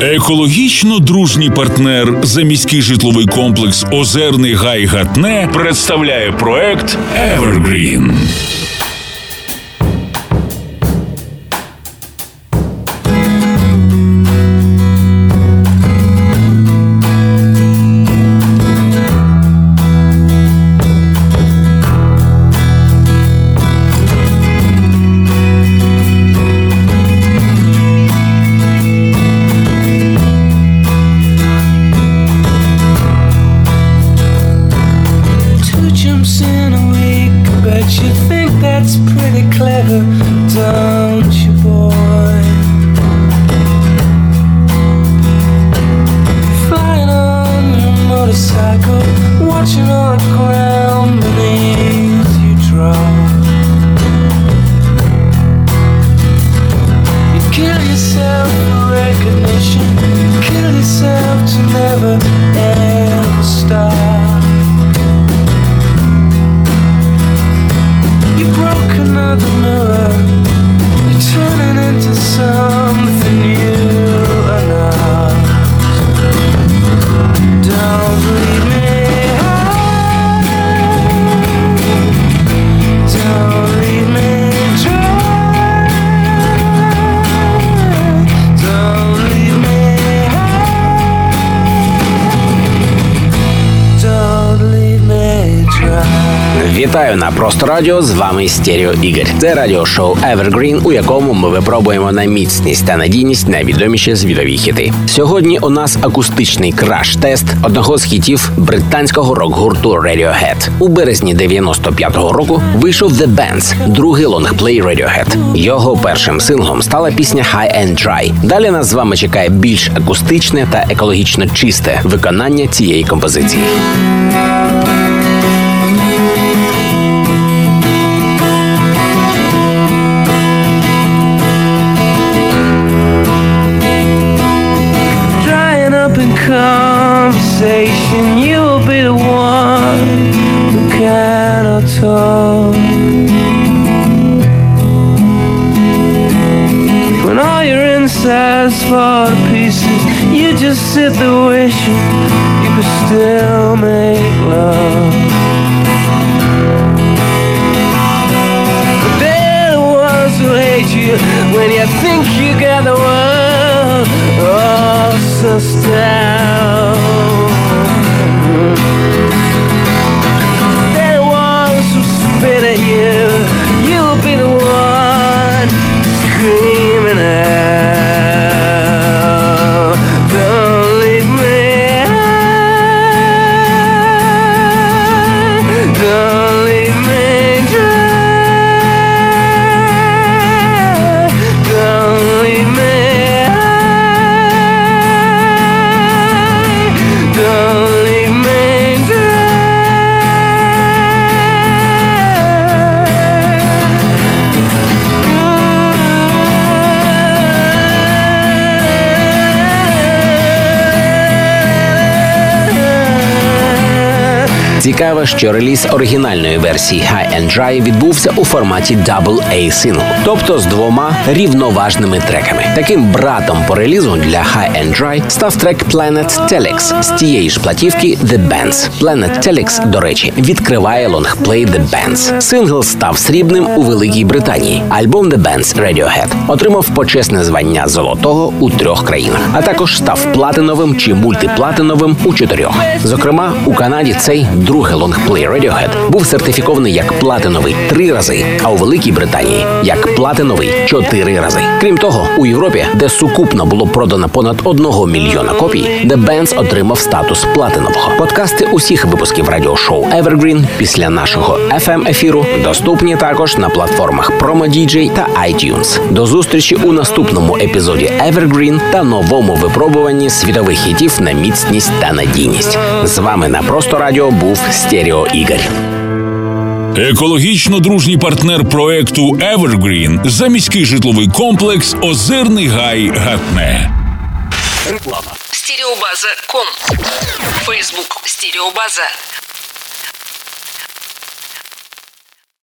Екологічно дружній партнер за міський житловий комплекс Озерний Гай Гатне представляє проект Evergreen. You think that's pretty clever, don't you, boy? Flying on motorcycle, watching all the Вітаю на просто радіо. З вами Стеріо Ігор. Це радіошоу Evergreen, у якому ми випробуємо на міцність та надійність найвідоміші світові хіти. Сьогодні у нас акустичний краш-тест одного з хітів британського рок-гурту Radiohead. У березні 95-го року вийшов The Bands, другий лонгплей Radiohead. Його першим синглом стала пісня High and Dry. Далі нас з вами чекає більш акустичне та екологічно чисте виконання цієї композиції. Conversation. You'll be the one who cannot talk. When all your insides fall to pieces, you just sit there wishing you could still make love. Цікаво, що реліз оригінальної версії High and Dry відбувся у форматі Double A сингл, тобто з двома рівноважними треками. Таким братом по релізу для High and Dry став трек Planet Telex з тієї ж платівки The Bends. Planet Telex, до речі, відкриває лонгплей The Bends. Сингл став срібним у Великій Британії. Альбом The Bends Radiohead отримав почесне звання золотого у трьох країнах, а також став платиновим чи мультиплатиновим у чотирьох. Зокрема, у Канаді цей другий лонгплей Radiohead був сертифікований як платиновий три рази, а у Великій Британії як платиновий чотири рази. Крім того, у Європі, де сукупно було продано понад одного мільйона копій, The Bands отримав статус платинового. Подкасти усіх випусків радіошоу Evergreen після нашого fm ефіру доступні також на платформах PromoDJ та iTunes. До зустрічі у наступному епізоді Evergreen та новому випробуванні світових хітів на міцність та надійність. З вами на просто радіо був Стеріо Ігор. Екологічно дружній партнер проекту Evergreen заміський житловий комплекс Озерний Гай Гатне. Реклама Стереобаза.ком Фейсбук Стереобаза